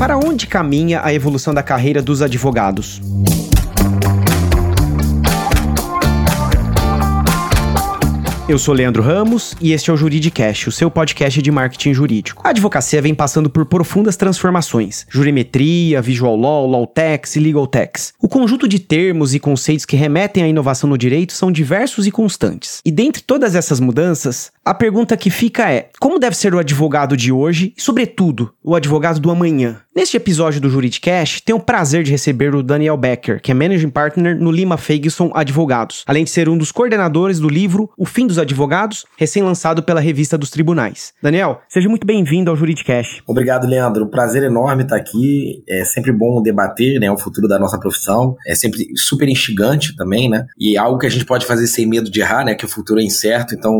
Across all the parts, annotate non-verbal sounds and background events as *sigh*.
Para onde caminha a evolução da carreira dos advogados? Eu sou Leandro Ramos e este é o Juridicast, o seu podcast de marketing jurídico. A advocacia vem passando por profundas transformações: jurimetria, visual law, law tax e legal tax. O conjunto de termos e conceitos que remetem à inovação no direito são diversos e constantes. E dentre todas essas mudanças, a pergunta que fica é: como deve ser o advogado de hoje e, sobretudo, o advogado do amanhã? Neste episódio do Juridicast, tenho o prazer de receber o Daniel Becker, que é Managing Partner no Lima Ferguson Advogados, além de ser um dos coordenadores do livro O Fim dos Advogados, recém-lançado pela Revista dos Tribunais. Daniel, seja muito bem-vindo ao Juridicast. Obrigado, Leandro. Um prazer enorme estar aqui. É sempre bom debater né, o futuro da nossa profissão. É sempre super instigante também, né? E é algo que a gente pode fazer sem medo de errar, né? Que o futuro é incerto, então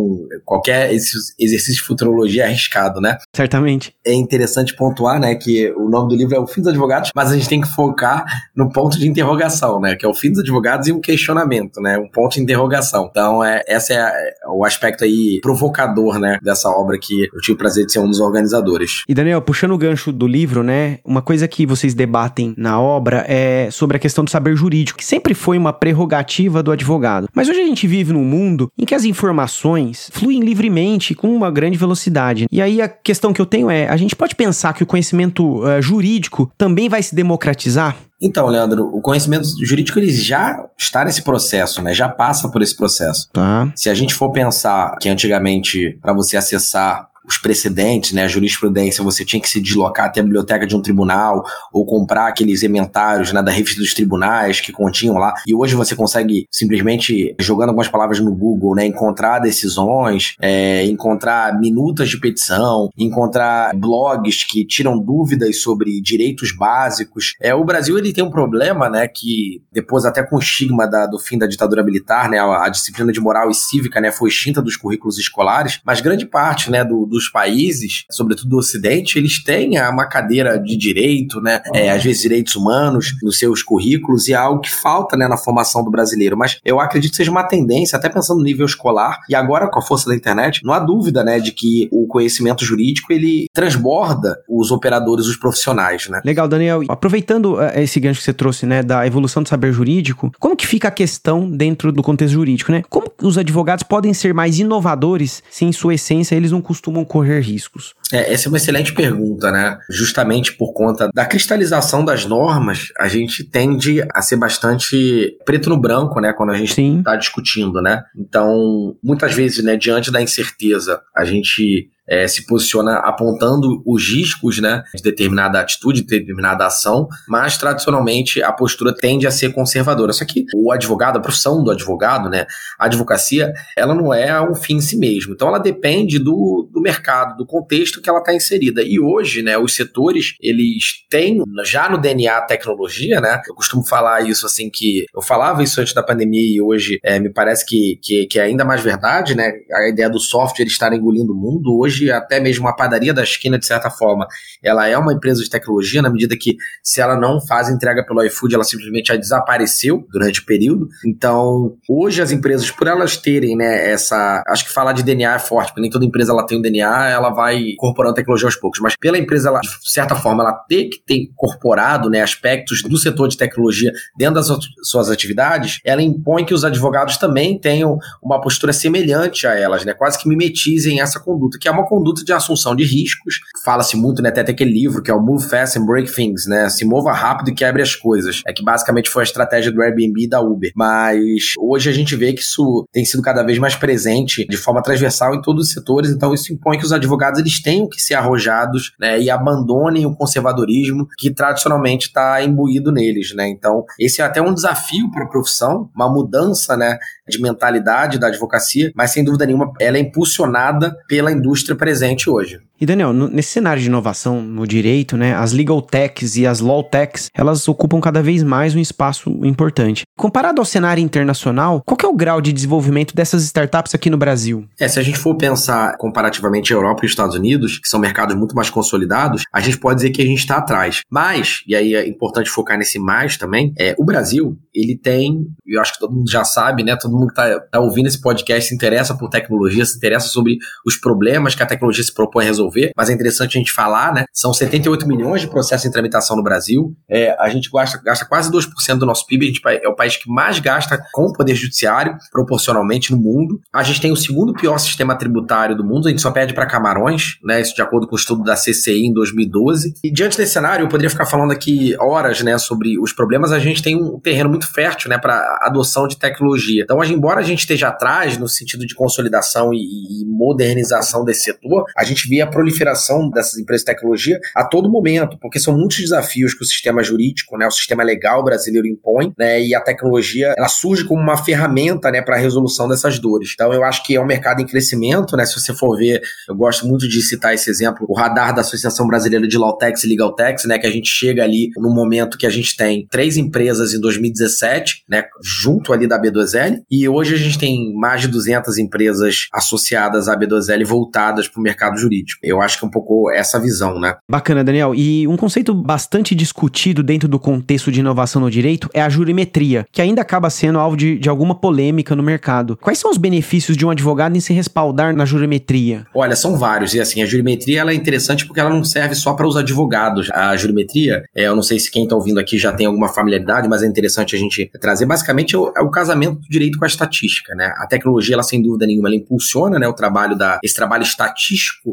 qualquer exercício de futurologia é arriscado, né? Certamente. É interessante pontuar, né, que o nome do livro é O Fim dos Advogados, mas a gente tem que focar no ponto de interrogação, né? Que é o fim dos advogados e um questionamento, né? Um ponto de interrogação. Então, é, esse é o aspecto aí provocador, né? Dessa obra que eu tive o prazer de ser um dos organizadores. E, Daniel, puxando o gancho do livro, né? Uma coisa que vocês debatem na obra é sobre a questão do saber jurídico, que sempre foi uma prerrogativa do advogado. Mas hoje a gente vive num mundo em que as informações fluem livremente com uma grande velocidade. E aí a questão que eu tenho é: a gente pode pensar que o conhecimento uh, jurídico também vai se democratizar? Então, Leandro, o conhecimento jurídico ele já está nesse processo, né? Já passa por esse processo. Tá. Se a gente for pensar que antigamente para você acessar os precedentes, né, a jurisprudência, você tinha que se deslocar até a biblioteca de um tribunal ou comprar aqueles ementários né, da revista dos tribunais que continham lá. E hoje você consegue simplesmente, jogando algumas palavras no Google, né, encontrar decisões, é, encontrar minutas de petição, encontrar blogs que tiram dúvidas sobre direitos básicos. É, o Brasil ele tem um problema, né, que depois até com o estigma da, do fim da ditadura militar, né, a, a, disciplina de moral e cívica, né, foi extinta dos currículos escolares, mas grande parte, né, do, do dos países, sobretudo do Ocidente, eles têm uma cadeira de direito, né? É, às vezes direitos humanos nos seus currículos e é algo que falta né, na formação do brasileiro. Mas eu acredito que seja uma tendência, até pensando no nível escolar, e agora com a força da internet, não há dúvida né, de que o conhecimento jurídico ele transborda os operadores, os profissionais. Né? Legal, Daniel. Aproveitando uh, esse gancho que você trouxe né, da evolução do saber jurídico, como que fica a questão dentro do contexto jurídico? Né? Como os advogados podem ser mais inovadores se, em sua essência, eles não costumam correr riscos? É, essa é uma excelente pergunta, né? Justamente por conta da cristalização das normas, a gente tende a ser bastante preto no branco, né? Quando a gente está discutindo, né? Então, muitas vezes, né, diante da incerteza, a gente é, se posiciona apontando os riscos né, de determinada atitude, de determinada ação, mas tradicionalmente a postura tende a ser conservadora. Só que o advogado, a profissão do advogado, né, a advocacia, ela não é um fim em si mesmo. Então ela depende do, do mercado, do contexto que ela está inserida. E hoje, né, os setores, eles têm já no DNA a tecnologia, né? Eu costumo falar isso assim que eu falava isso antes da pandemia e hoje é, me parece que, que, que é ainda mais verdade, né? A ideia do software estar engolindo o mundo. Hoje hoje até mesmo a padaria da esquina, de certa forma, ela é uma empresa de tecnologia, na medida que se ela não faz entrega pelo iFood, ela simplesmente desapareceu durante o período. Então, hoje as empresas, por elas terem, né, essa. Acho que falar de DNA é forte, porque nem toda empresa ela tem um DNA, ela vai incorporando tecnologia aos poucos. Mas pela empresa, ela, de certa forma, ela ter que ter incorporado né, aspectos do setor de tecnologia dentro das suas atividades, ela impõe que os advogados também tenham uma postura semelhante a elas, né? Quase que mimetizem essa conduta, que é uma conduta de assunção de riscos. Fala-se muito, né, até aquele livro que é o Move Fast and Break Things, né? Se mova rápido e quebre as coisas. É que basicamente foi a estratégia do Airbnb e da Uber. Mas hoje a gente vê que isso tem sido cada vez mais presente de forma transversal em todos os setores, então isso impõe que os advogados eles tenham que ser arrojados, né, e abandonem o conservadorismo que tradicionalmente está imbuído neles, né? Então, esse é até um desafio para a profissão, uma mudança, né, de mentalidade da advocacia, mas sem dúvida nenhuma ela é impulsionada pela indústria presente hoje. E Daniel, no, nesse cenário de inovação no direito, né, as legal techs e as law techs, elas ocupam cada vez mais um espaço importante. Comparado ao cenário internacional, qual é o grau de desenvolvimento dessas startups aqui no Brasil? É, se a gente for pensar comparativamente a Europa e os Estados Unidos, que são mercados muito mais consolidados, a gente pode dizer que a gente está atrás. Mas, e aí é importante focar nesse mais também, é, o Brasil, ele tem, eu acho que todo mundo já sabe, né, todo mundo que está tá ouvindo esse podcast se interessa por tecnologia, se interessa sobre os problemas que a tecnologia se propõe a resolver, mas é interessante a gente falar, né? São 78 milhões de processos em tramitação no Brasil. É, a gente gasta, gasta quase 2% do nosso PIB, a gente é o país que mais gasta com o poder judiciário, proporcionalmente, no mundo. A gente tem o segundo pior sistema tributário do mundo, a gente só pede para Camarões, né? Isso de acordo com o estudo da CCI em 2012. E diante desse cenário, eu poderia ficar falando aqui horas, né, sobre os problemas. A gente tem um terreno muito fértil, né, para adoção de tecnologia. Então, embora a gente esteja atrás no sentido de consolidação e, e modernização desse setor, a gente vê a proliferação dessas empresas de tecnologia a todo momento, porque são muitos desafios que o sistema jurídico, né, o sistema legal brasileiro impõe, né, e a tecnologia ela surge como uma ferramenta, né, para a resolução dessas dores. Então, eu acho que é um mercado em crescimento, né, se você for ver, eu gosto muito de citar esse exemplo, o radar da Associação Brasileira de Lawtex e Legaltex, né, que a gente chega ali no momento que a gente tem três empresas em 2017, né, junto ali da B2L, e hoje a gente tem mais de 200 empresas associadas à B2L voltadas para o mercado jurídico. Eu acho que é um pouco essa visão, né? Bacana, Daniel. E um conceito bastante discutido dentro do contexto de inovação no direito é a jurimetria, que ainda acaba sendo alvo de, de alguma polêmica no mercado. Quais são os benefícios de um advogado em se respaldar na jurimetria? Olha, são vários. E assim, a jurimetria ela é interessante porque ela não serve só para os advogados. A jurimetria, é, eu não sei se quem está ouvindo aqui já tem alguma familiaridade, mas é interessante a gente trazer. Basicamente, é o, é o casamento do direito com a estatística, né? A tecnologia, ela sem dúvida nenhuma, ela impulsiona, né, o trabalho da esse trabalho estatístico,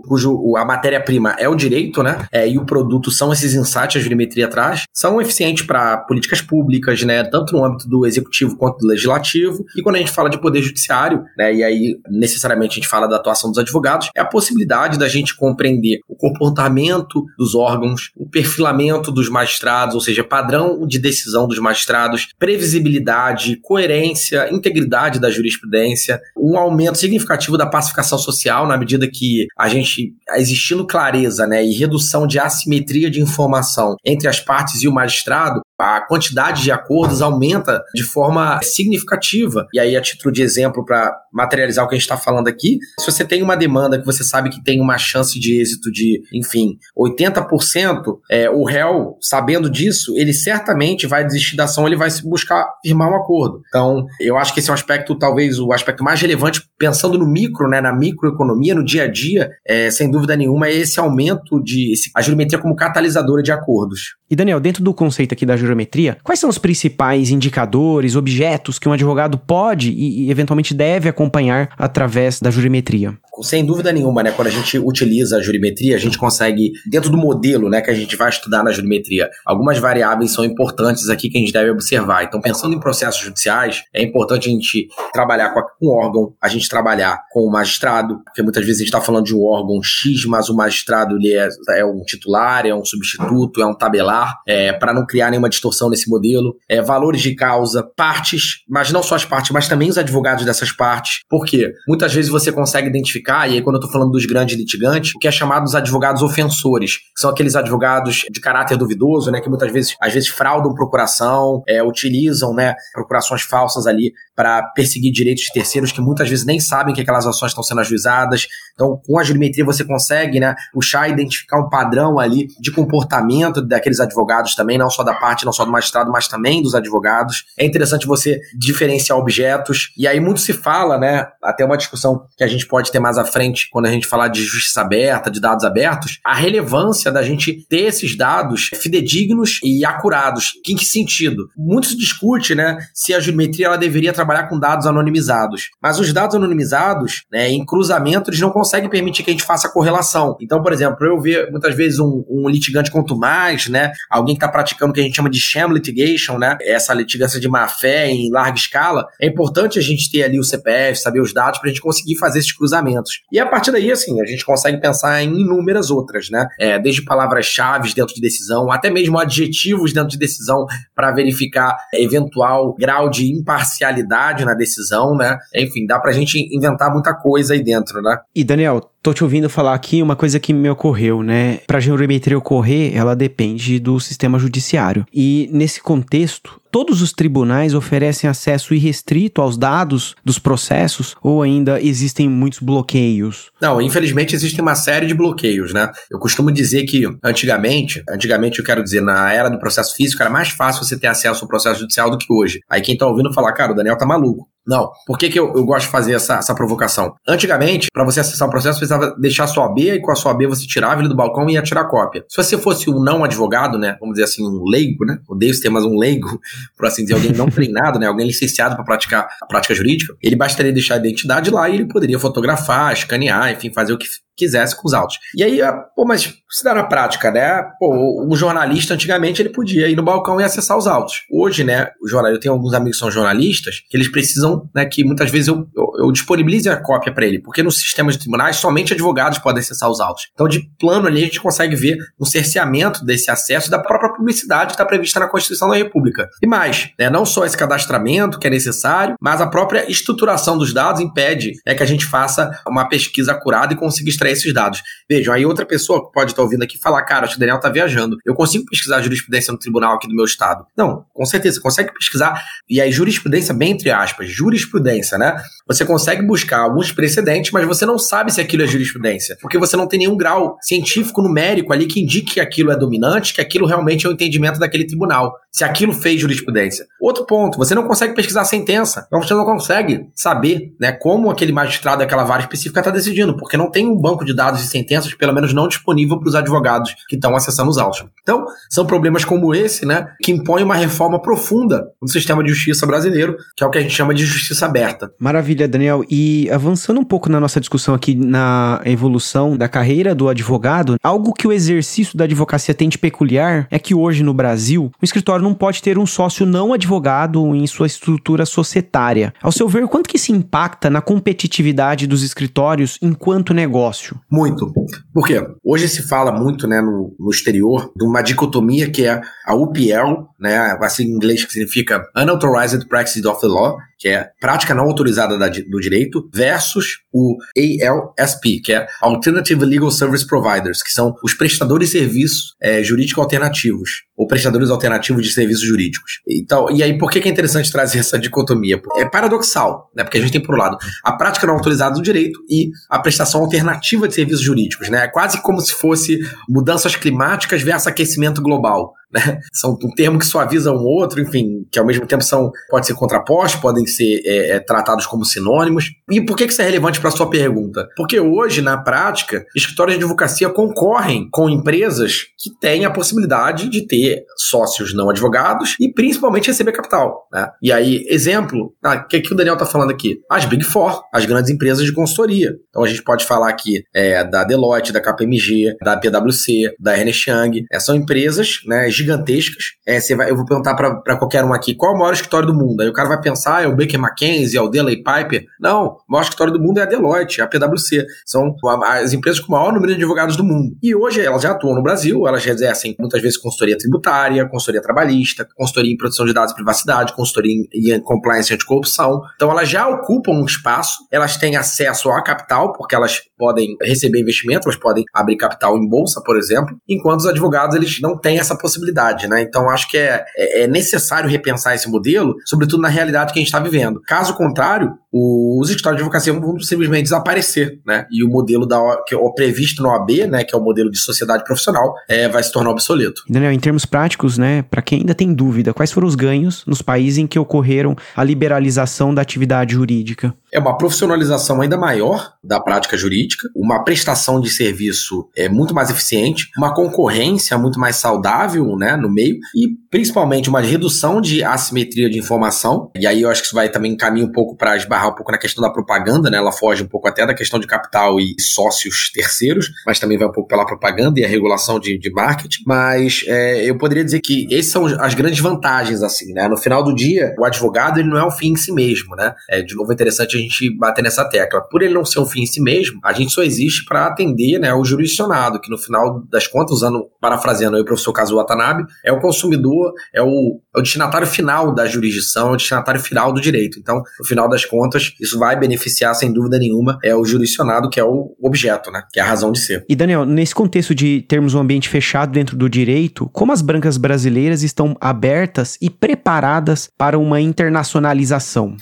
cujo a matéria-prima é o direito, né? É, e o produto são esses insights, a jurimetria traz, são eficientes para políticas públicas, né, tanto no âmbito do executivo quanto do legislativo. E quando a gente fala de poder judiciário, né, e aí necessariamente a gente fala da atuação dos advogados, é a possibilidade da gente compreender o comportamento dos órgãos, o perfilamento dos magistrados, ou seja, padrão de decisão dos magistrados, previsibilidade, coerência, integridade da jurisprudência, um aumento significativo da pacificação social na medida que a gente, existindo clareza né, e redução de assimetria de informação entre as partes e o magistrado, a quantidade de acordos aumenta de forma significativa. E aí, a título de exemplo, para materializar o que a gente está falando aqui, se você tem uma demanda que você sabe que tem uma chance de êxito de, enfim, 80%, é, o réu, sabendo disso, ele certamente vai desistir da ação, ele vai buscar firmar um acordo. Então, eu acho que esse é um aspecto, talvez, o aspecto mais relevante, pensando no micro, né, na microeconomia, no dia a dia, é, sem dúvida nenhuma, é esse aumento de. Esse, a jurimetria como catalisadora de acordos. E Daniel, dentro do conceito aqui da jurimetria, quais são os principais indicadores, objetos que um advogado pode e, e eventualmente deve acompanhar através da jurimetria? sem dúvida nenhuma, né, quando a gente utiliza a jurimetria, a gente consegue, dentro do modelo, né, que a gente vai estudar na jurimetria, algumas variáveis são importantes aqui que a gente deve observar. Então, pensando em processos judiciais, é importante a gente trabalhar com, a, com um órgão, a gente trabalhar com o magistrado, porque muitas vezes a gente está falando de um órgão X, mas o magistrado ele é, é um titular, é um substituto, é um tabelar, é, para não criar nenhuma distorção nesse modelo. É, valores de causa, partes, mas não só as partes, mas também os advogados dessas partes. Por quê? Muitas vezes você consegue identificar e aí quando eu estou falando dos grandes litigantes, o que é chamado dos advogados ofensores, que são aqueles advogados de caráter duvidoso, né, que muitas vezes, às vezes fraudam procuração, é, utilizam, né, procurações falsas ali para perseguir direitos de terceiros que muitas vezes nem sabem que aquelas ações estão sendo ajuizadas. Então, com a jurimetria você consegue, né, puxar e identificar um padrão ali de comportamento daqueles advogados também, não só da parte, não só do magistrado, mas também dos advogados. É interessante você diferenciar objetos. E aí muito se fala, né, até uma discussão que a gente pode ter mais à frente quando a gente falar de justiça aberta, de dados abertos, a relevância da gente ter esses dados fidedignos e acurados. Em que sentido? Muito se discute, né, se a jurimetria ela deveria trabalhar trabalhar com dados anonimizados. Mas os dados anonimizados, né, em cruzamento, eles não conseguem permitir que a gente faça correlação. Então, por exemplo, eu ver muitas vezes um, um litigante quanto mais, né, alguém que está praticando o que a gente chama de sham litigation, né, essa litigância de má fé em larga escala, é importante a gente ter ali o CPF, saber os dados para a gente conseguir fazer esses cruzamentos. E a partir daí, assim, a gente consegue pensar em inúmeras outras, né, é, desde palavras-chave dentro de decisão, até mesmo adjetivos dentro de decisão para verificar eventual grau de imparcialidade na decisão, né? Enfim, dá pra gente inventar muita coisa aí dentro, né? E Daniel, tô te ouvindo falar aqui uma coisa que me ocorreu, né? Pra geometria ocorrer, ela depende do sistema judiciário. E nesse contexto, todos os tribunais oferecem acesso irrestrito aos dados dos processos ou ainda existem muitos bloqueios? Não, infelizmente existe uma série de bloqueios, né? Eu costumo dizer que antigamente, antigamente eu quero dizer, na era do processo físico era mais fácil você ter acesso ao processo judicial do que hoje. Aí quem tá ouvindo falar, cara, o Daniel tá maluco. Não. Por que, que eu, eu gosto de fazer essa, essa provocação? Antigamente, para você acessar o processo, precisava deixar sua AB e com a sua AB você tirava ele do balcão e ia tirar cópia. Se você fosse um não advogado, né? Vamos dizer assim, um leigo, né? Odeio esse termo, mas um leigo, *laughs* por assim dizer, alguém não treinado, né? Alguém licenciado para praticar a prática jurídica, ele bastaria deixar a identidade lá e ele poderia fotografar, escanear, enfim, fazer o que quisesse com os autos. E aí, ah, pô, mas se dá na prática, né? Pô, um jornalista antigamente ele podia ir no balcão e acessar os autos. Hoje, né, o jornal, eu tenho alguns amigos que são jornalistas, que eles precisam, né, que muitas vezes eu, eu, eu disponibilize a cópia para ele, porque no sistema de tribunais somente advogados podem acessar os autos. Então, de plano ali a gente consegue ver um cerceamento desse acesso da própria publicidade que está prevista na Constituição da República. E mais, né, não só esse cadastramento que é necessário, mas a própria estruturação dos dados impede né, que a gente faça uma pesquisa acurada e consiga extrair esses dados. Vejam, aí outra pessoa pode estar ouvindo aqui falar, cara, acho que o Daniel está viajando. Eu consigo pesquisar jurisprudência no tribunal aqui do meu estado. Não, com certeza, consegue pesquisar. E aí, jurisprudência, bem entre aspas, jurisprudência, né? Você consegue buscar alguns precedentes, mas você não sabe se aquilo é jurisprudência. Porque você não tem nenhum grau científico numérico ali que indique que aquilo é dominante, que aquilo realmente é o entendimento daquele tribunal. Se aquilo fez jurisprudência. Outro ponto, você não consegue pesquisar a sentença. Então você não consegue saber né, como aquele magistrado daquela vara específica está decidindo, porque não tem um banco de dados de sentenças, pelo menos não disponível para os advogados que estão acessando os autos. Então, são problemas como esse, né, que impõem uma reforma profunda no sistema de justiça brasileiro, que é o que a gente chama de justiça aberta. Maravilha, Daniel. E avançando um pouco na nossa discussão aqui na evolução da carreira do advogado, algo que o exercício da advocacia tem de peculiar é que hoje no Brasil, o escritório não pode ter um sócio não advogado em sua estrutura societária. Ao seu ver, quanto que se impacta na competitividade dos escritórios enquanto negócio? Muito. Por quê? Hoje se fala muito né, no, no exterior de uma dicotomia que é a UPL, né, assim em inglês que significa Unauthorized Practice of the Law, que é prática não autorizada da, do direito, versus o ALSP, que é Alternative Legal Service Providers, que são os prestadores de serviços é, jurídicos alternativos, ou prestadores alternativos de serviços jurídicos. Então, e aí, por que é interessante trazer essa dicotomia? É paradoxal, né? Porque a gente tem, por um lado, a prática não autorizada do direito e a prestação alternativa de serviços jurídicos, né? É quase como se fosse mudanças climáticas versus aquecimento global né? *laughs* São um termo que suaviza um outro, enfim, que ao mesmo tempo são pode ser contrapostos, podem ser é, é, tratados como sinônimos. E por que isso é relevante para a sua pergunta? Porque hoje, na prática, escritórios de advocacia concorrem com empresas que têm a possibilidade de ter sócios não advogados e principalmente receber capital. Né? E aí, exemplo, o ah, que, que o Daniel está falando aqui? As Big Four, as grandes empresas de consultoria. Então a gente pode falar aqui é, da Deloitte, da KPMG, da PwC, da Ernest Young. É, são empresas né, gigantescas. É, você vai, eu vou perguntar para qualquer um aqui qual é o maior escritório do mundo. Aí o cara vai pensar, é o Baker McKenzie, é o Delay Piper. Não, o maior escritório do mundo é a Deloitte, é a PwC. São as empresas com o maior número de advogados do mundo. E hoje elas já atuam no Brasil, elas exercem muitas vezes consultoria tributária, consultoria trabalhista, consultoria em proteção de dados e privacidade, consultoria em, compliance anticorrupção. Então elas já ocupam um espaço, elas têm acesso a capital, porque elas podem receber investimento, elas podem abrir capital em bolsa, por exemplo, enquanto os advogados eles não têm essa possibilidade, né? Então acho que é, é, é necessário repensar esse modelo, sobretudo na realidade que a gente está vivendo. Caso contrário, os escritórios de advocacia vão simplesmente desaparecer, né? E o modelo da que é previsto no OAB, né, que é o modelo de sociedade profissional, é, vai se tornar obsoleto. Daniel, em termos práticos, né, para quem ainda tem dúvida, quais foram os ganhos nos países em que ocorreram a liberalização da atividade jurídica? É uma profissionalização ainda maior da prática jurídica, uma prestação de serviço é muito mais eficiente, uma concorrência muito mais saudável, né, no meio e principalmente uma redução de assimetria de informação. E aí eu acho que isso vai também caminhar um pouco para esbarrar um pouco na questão da propaganda, né? Ela foge um pouco até da questão de capital e sócios terceiros, mas também vai um pouco pela propaganda e a regulação de, de marketing. Mas é, eu poderia dizer que essas são as grandes vantagens, assim, né? No final do dia, o advogado ele não é um fim em si mesmo, né? É, de novo, é interessante a gente bater nessa tecla. Por ele não ser um fim em si mesmo, a gente só existe para atender né, o jurisdicionado, que no final das contas, usando, parafraseando o professor Kazuo Watanabe, é o consumidor, é o, é o destinatário final da jurisdição, é o destinatário final do direito. Então, no final das contas, isso vai beneficiar, sem dúvida nenhuma, é o jurisdicionado, que é o objeto, né? Que é a razão de ser. E, Daniel, nesse contexto de termos um ambiente fechado dentro do direito, como as brancas brasileiras estão abertas e preparadas para uma internacionalização?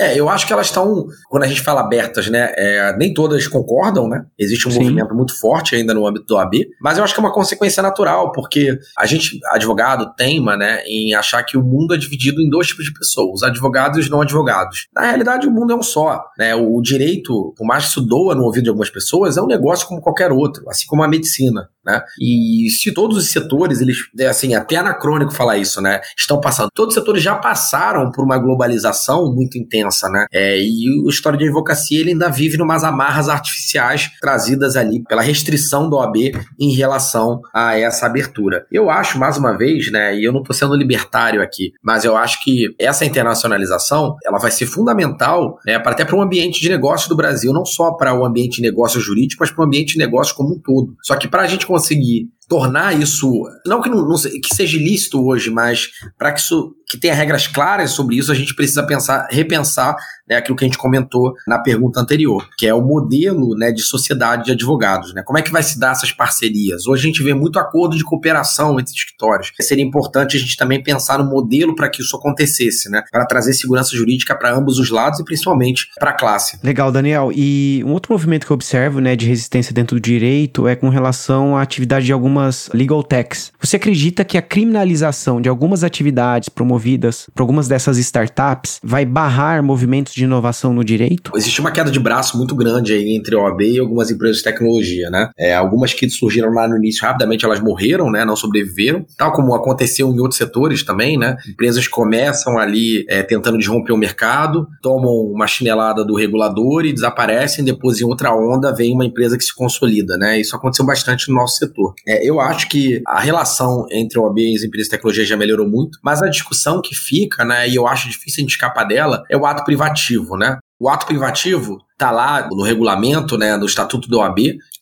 É, eu acho que elas estão, quando a gente fala abertas, né, é, nem todas concordam, né? Existe um Sim. movimento muito forte ainda no âmbito do AB, mas eu acho que é uma consequência natural, porque a gente, advogado, teima, né, em achar que o mundo é dividido em dois tipos de pessoas, os advogados e os não advogados. Na realidade, o mundo é um só, né? O direito, por mais que isso doa no ouvido de algumas pessoas, é um negócio como qualquer outro, assim como a medicina. Né? E se todos os setores, eles, é assim, até anacrônico falar isso, né? Estão passando. Todos os setores já passaram por uma globalização muito intensa, né? É, e o história de advocacia ele ainda vive numas amarras artificiais trazidas ali pela restrição do OAB em relação a essa abertura. Eu acho, mais uma vez, né? E eu não estou sendo libertário aqui, mas eu acho que essa internacionalização ela vai ser fundamental, né? Para até para o ambiente de negócio do Brasil, não só para o ambiente de negócio jurídico, mas para o ambiente de negócio como um todo. Só que para a gente conseguir tornar isso, não que, não, não que seja ilícito hoje, mas para que isso que tenha regras claras sobre isso, a gente precisa pensar, repensar né, aquilo que a gente comentou na pergunta anterior, que é o modelo né, de sociedade de advogados. Né? Como é que vai se dar essas parcerias? Hoje a gente vê muito acordo de cooperação entre escritórios. Seria importante a gente também pensar no modelo para que isso acontecesse, né? para trazer segurança jurídica para ambos os lados e principalmente para a classe. Legal, Daniel. E um outro movimento que eu observo né, de resistência dentro do direito é com relação à atividade de algumas algumas legal techs. Você acredita que a criminalização de algumas atividades promovidas por algumas dessas startups vai barrar movimentos de inovação no direito? Existe uma queda de braço muito grande aí entre a OAB e algumas empresas de tecnologia, né? É, algumas que surgiram lá no início, rapidamente elas morreram, né? Não sobreviveram, tal como aconteceu em outros setores também, né? Empresas começam ali é, tentando desromper o mercado, tomam uma chinelada do regulador e desaparecem, depois em outra onda vem uma empresa que se consolida, né? Isso aconteceu bastante no nosso setor. É, eu acho que a relação entre OAB e as empresas de tecnologia já melhorou muito, mas a discussão que fica, né, e eu acho difícil a gente escapar dela, é o ato privativo, né? O ato privativo está lá no regulamento, né, no Estatuto do OAB,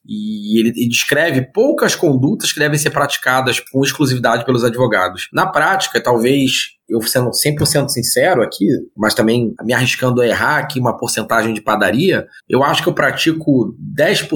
e ele, descreve poucas condutas que devem ser praticadas com exclusividade pelos advogados. Na prática, talvez eu sendo 100% sincero aqui, mas também me arriscando a errar aqui uma porcentagem de padaria, eu acho que eu pratico 10%,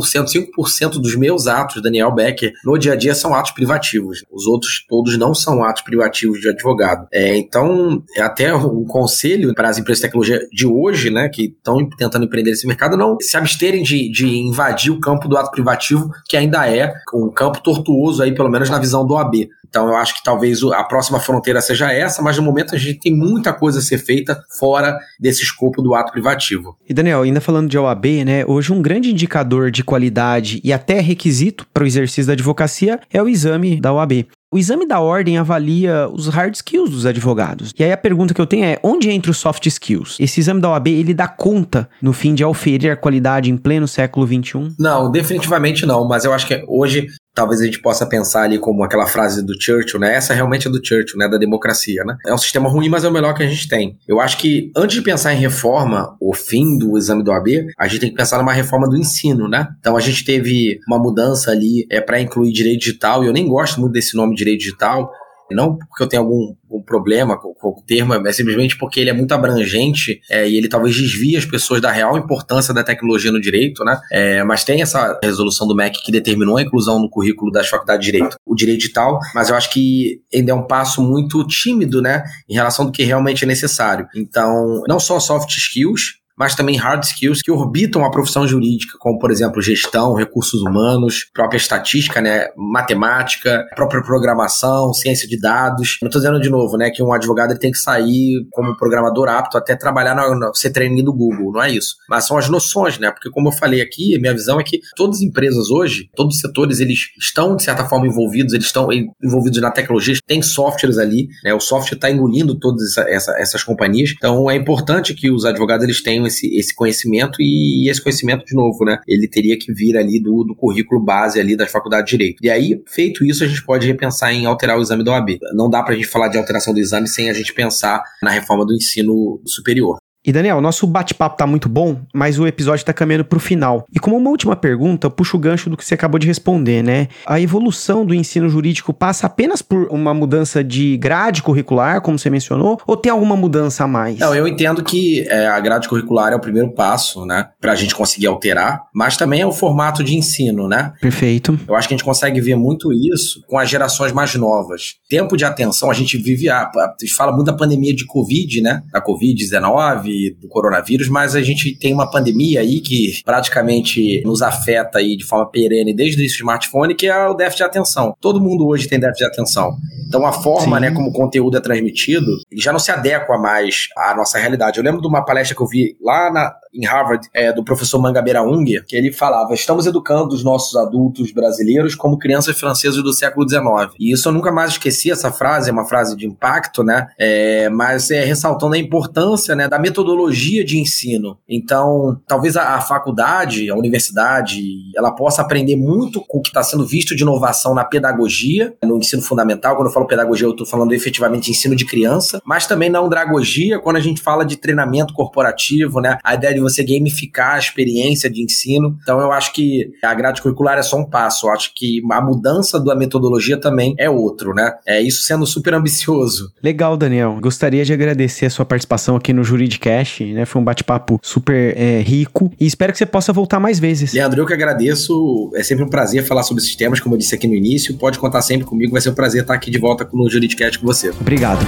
5% dos meus atos, Daniel Becker, no dia a dia são atos privativos. Os outros todos não são atos privativos de advogado. É, então, é até um conselho para as empresas de tecnologia de hoje, né, que estão tentando empreender esse mercado, não se absterem de, de invadir o campo do ato privativo, que ainda é um campo tortuoso aí, pelo menos na visão do AB. Então eu acho que talvez a próxima fronteira seja essa, mas no momento a gente tem muita coisa a ser feita fora desse escopo do ato privativo. E Daniel, ainda falando de OAB, né? Hoje um grande indicador de qualidade e até requisito para o exercício da advocacia é o exame da OAB. O exame da ordem avalia os hard skills dos advogados. E aí a pergunta que eu tenho é: onde entra os soft skills? Esse exame da OAB, ele dá conta, no fim, de auferir a qualidade em pleno século XXI? Não, definitivamente não. Mas eu acho que hoje talvez a gente possa pensar ali como aquela frase do Churchill, né? Essa realmente é do Churchill, né? Da democracia, né? É um sistema ruim, mas é o melhor que a gente tem. Eu acho que antes de pensar em reforma, o fim do exame do AB, a gente tem que pensar numa reforma do ensino, né? Então a gente teve uma mudança ali é para incluir direito digital, e eu nem gosto muito desse nome direito digital, não porque eu tenho algum, algum problema com, com, o termo, é simplesmente porque ele é muito abrangente é, e ele talvez desvie as pessoas da real importância da tecnologia no direito, né? É, mas tem essa resolução do MEC que determinou a inclusão no currículo das faculdades de direito, o direito digital, mas eu acho que ainda é um passo muito tímido, né, em relação do que realmente é necessário. Então, não só soft skills, mas também hard skills que orbitam a profissão jurídica, como, por exemplo, gestão, recursos humanos, própria estatística, né, matemática, própria programação, ciência de dados. Não estou dizendo de novo, né, que um advogado tem que sair como programador apto até trabalhar na ser training do Google, não é isso. Mas são as noções, né, porque como eu falei aqui, minha visão é que todas as empresas hoje, todos os setores, eles estão, de certa forma, envolvidos, eles estão envolvidos na tecnologia, tem softwares ali, né, o software está engolindo todas essa, essa, essas companhias, então é importante que os advogados eles tenham esse, esse conhecimento e, e, esse conhecimento, de novo, né? Ele teria que vir ali do, do currículo base ali das faculdades de Direito. E aí, feito isso, a gente pode repensar em alterar o exame da OAB. Não dá pra gente falar de alteração do exame sem a gente pensar na reforma do ensino superior. E Daniel, nosso bate-papo tá muito bom, mas o episódio tá caminhando pro final. E como uma última pergunta, puxo o gancho do que você acabou de responder, né? A evolução do ensino jurídico passa apenas por uma mudança de grade curricular, como você mencionou, ou tem alguma mudança a mais? Não, eu entendo que é, a grade curricular é o primeiro passo, né? Pra gente conseguir alterar, mas também é o formato de ensino, né? Perfeito. Eu acho que a gente consegue ver muito isso com as gerações mais novas. Tempo de atenção, a gente vive, a, a gente fala muito da pandemia de Covid, né? Da Covid-19, Covid-19, do coronavírus, mas a gente tem uma pandemia aí que praticamente nos afeta aí de forma perene desde o smartphone, que é o déficit de atenção. Todo mundo hoje tem déficit de atenção. Então a forma, Sim. né, como o conteúdo é transmitido, ele já não se adequa mais à nossa realidade. Eu lembro de uma palestra que eu vi lá na, em Harvard, é, do professor Mangabeira Unger, que ele falava: estamos educando os nossos adultos brasileiros como crianças francesas do século XIX. E isso eu nunca mais esqueci, essa frase, é uma frase de impacto, né? É, mas é ressaltando a importância né, da metodologia de ensino. Então, talvez a, a faculdade, a universidade, ela possa aprender muito com o que está sendo visto de inovação na pedagogia, no ensino fundamental. Quando eu falo pedagogia, eu estou falando efetivamente ensino de criança, mas também na andragogia, quando a gente fala de treinamento corporativo, né? A ideia de você gamificar a experiência de ensino. Então eu acho que a grade curricular é só um passo. Eu acho que a mudança da metodologia também é outro, né? É isso sendo super ambicioso. Legal, Daniel. Gostaria de agradecer a sua participação aqui no Juridicast, né? Foi um bate-papo super é, rico e espero que você possa voltar mais vezes. Leandro, eu que agradeço. É sempre um prazer falar sobre esses temas, como eu disse aqui no início. Pode contar sempre comigo, vai ser um prazer estar aqui de volta no Juridicast com você. Obrigado.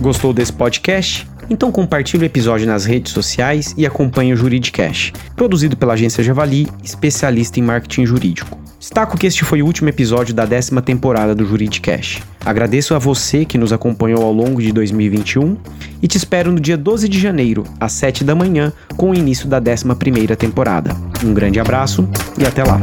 Gostou desse podcast? Então compartilhe o episódio nas redes sociais e acompanhe o Juridicast, produzido pela agência Javali, especialista em marketing jurídico. Destaco que este foi o último episódio da décima temporada do Juridicast. Agradeço a você que nos acompanhou ao longo de 2021 e te espero no dia 12 de janeiro, às 7 da manhã, com o início da décima primeira temporada. Um grande abraço e até lá!